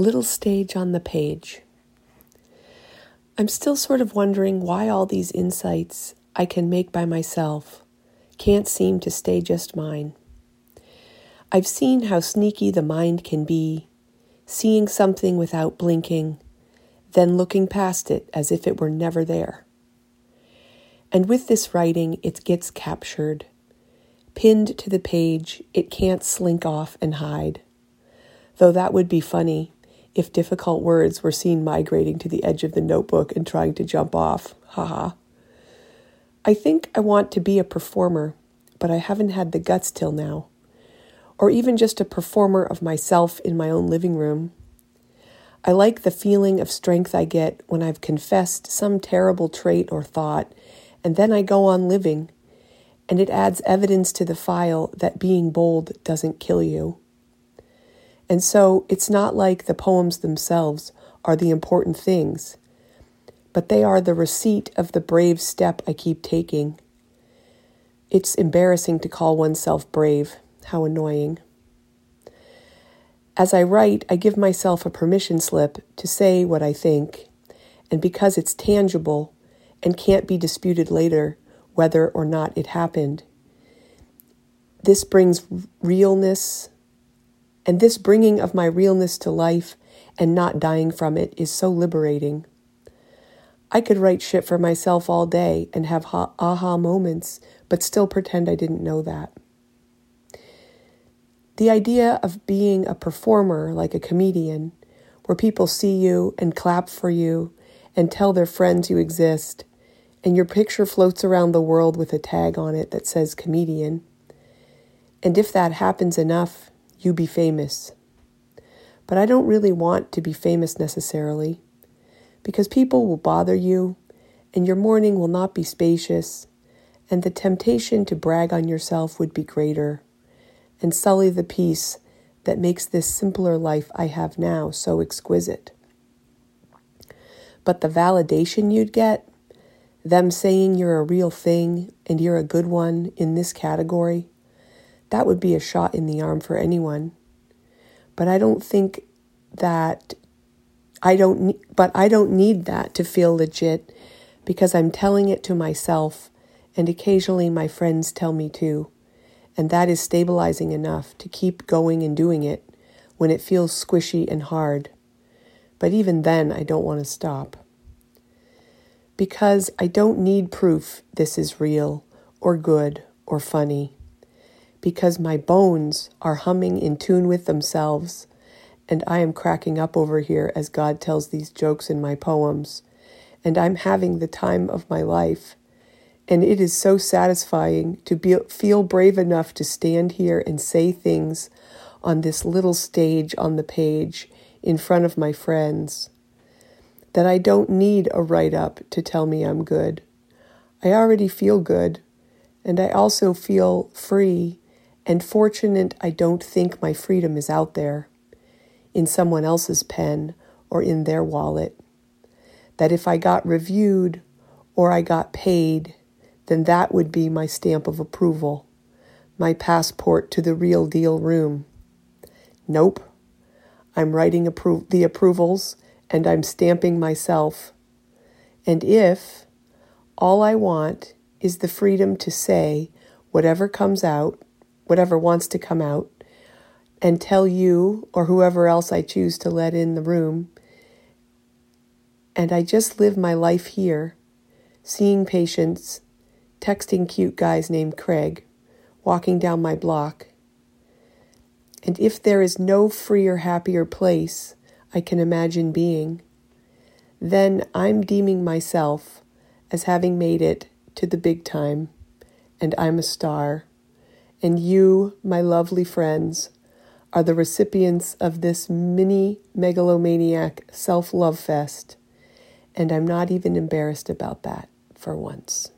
Little stage on the page. I'm still sort of wondering why all these insights I can make by myself can't seem to stay just mine. I've seen how sneaky the mind can be, seeing something without blinking, then looking past it as if it were never there. And with this writing, it gets captured. Pinned to the page, it can't slink off and hide. Though that would be funny if difficult words were seen migrating to the edge of the notebook and trying to jump off. Haha. I think I want to be a performer, but I haven't had the guts till now. Or even just a performer of myself in my own living room. I like the feeling of strength I get when I've confessed some terrible trait or thought, and then I go on living, and it adds evidence to the file that being bold doesn't kill you. And so it's not like the poems themselves are the important things, but they are the receipt of the brave step I keep taking. It's embarrassing to call oneself brave. How annoying. As I write, I give myself a permission slip to say what I think, and because it's tangible and can't be disputed later whether or not it happened, this brings realness and this bringing of my realness to life and not dying from it is so liberating. I could write shit for myself all day and have ha- aha moments, but still pretend I didn't know that. The idea of being a performer like a comedian, where people see you and clap for you and tell their friends you exist, and your picture floats around the world with a tag on it that says comedian. And if that happens enough, you be famous. But I don't really want to be famous necessarily, because people will bother you, and your morning will not be spacious, and the temptation to brag on yourself would be greater, and sully the peace that makes this simpler life I have now so exquisite. But the validation you'd get, them saying you're a real thing and you're a good one in this category, that would be a shot in the arm for anyone. But I don't think that I don't but I don't need that to feel legit because I'm telling it to myself and occasionally my friends tell me too. And that is stabilizing enough to keep going and doing it when it feels squishy and hard. But even then, I don't want to stop. Because I don't need proof this is real or good or funny because my bones are humming in tune with themselves, and I am cracking up over here as God tells these jokes in my poems, and I'm having the time of my life. And it is so satisfying to be, feel brave enough to stand here and say things on this little stage on the page in front of my friends that I don't need a write up to tell me I'm good. I already feel good, and I also feel free and fortunate I don't think my freedom is out there in someone else's pen or in their wallet. That if I got reviewed or I got paid, then that would be my stamp of approval, my passport to the real deal room. Nope. I'm writing appro- the approvals and I'm stamping myself. And if all I want is the freedom to say whatever comes out whatever wants to come out, and tell you or whoever else I choose to let in the room. And I just live my life here, seeing patients, texting cute guys named Craig, walking down my block. And if there is no freer, happier place I can imagine being, then I'm deeming myself as having made it to the big time, and I'm a star and you, my lovely friends, are the recipients of this mini megalomaniac self love fest, and I'm not even embarrassed about that for once.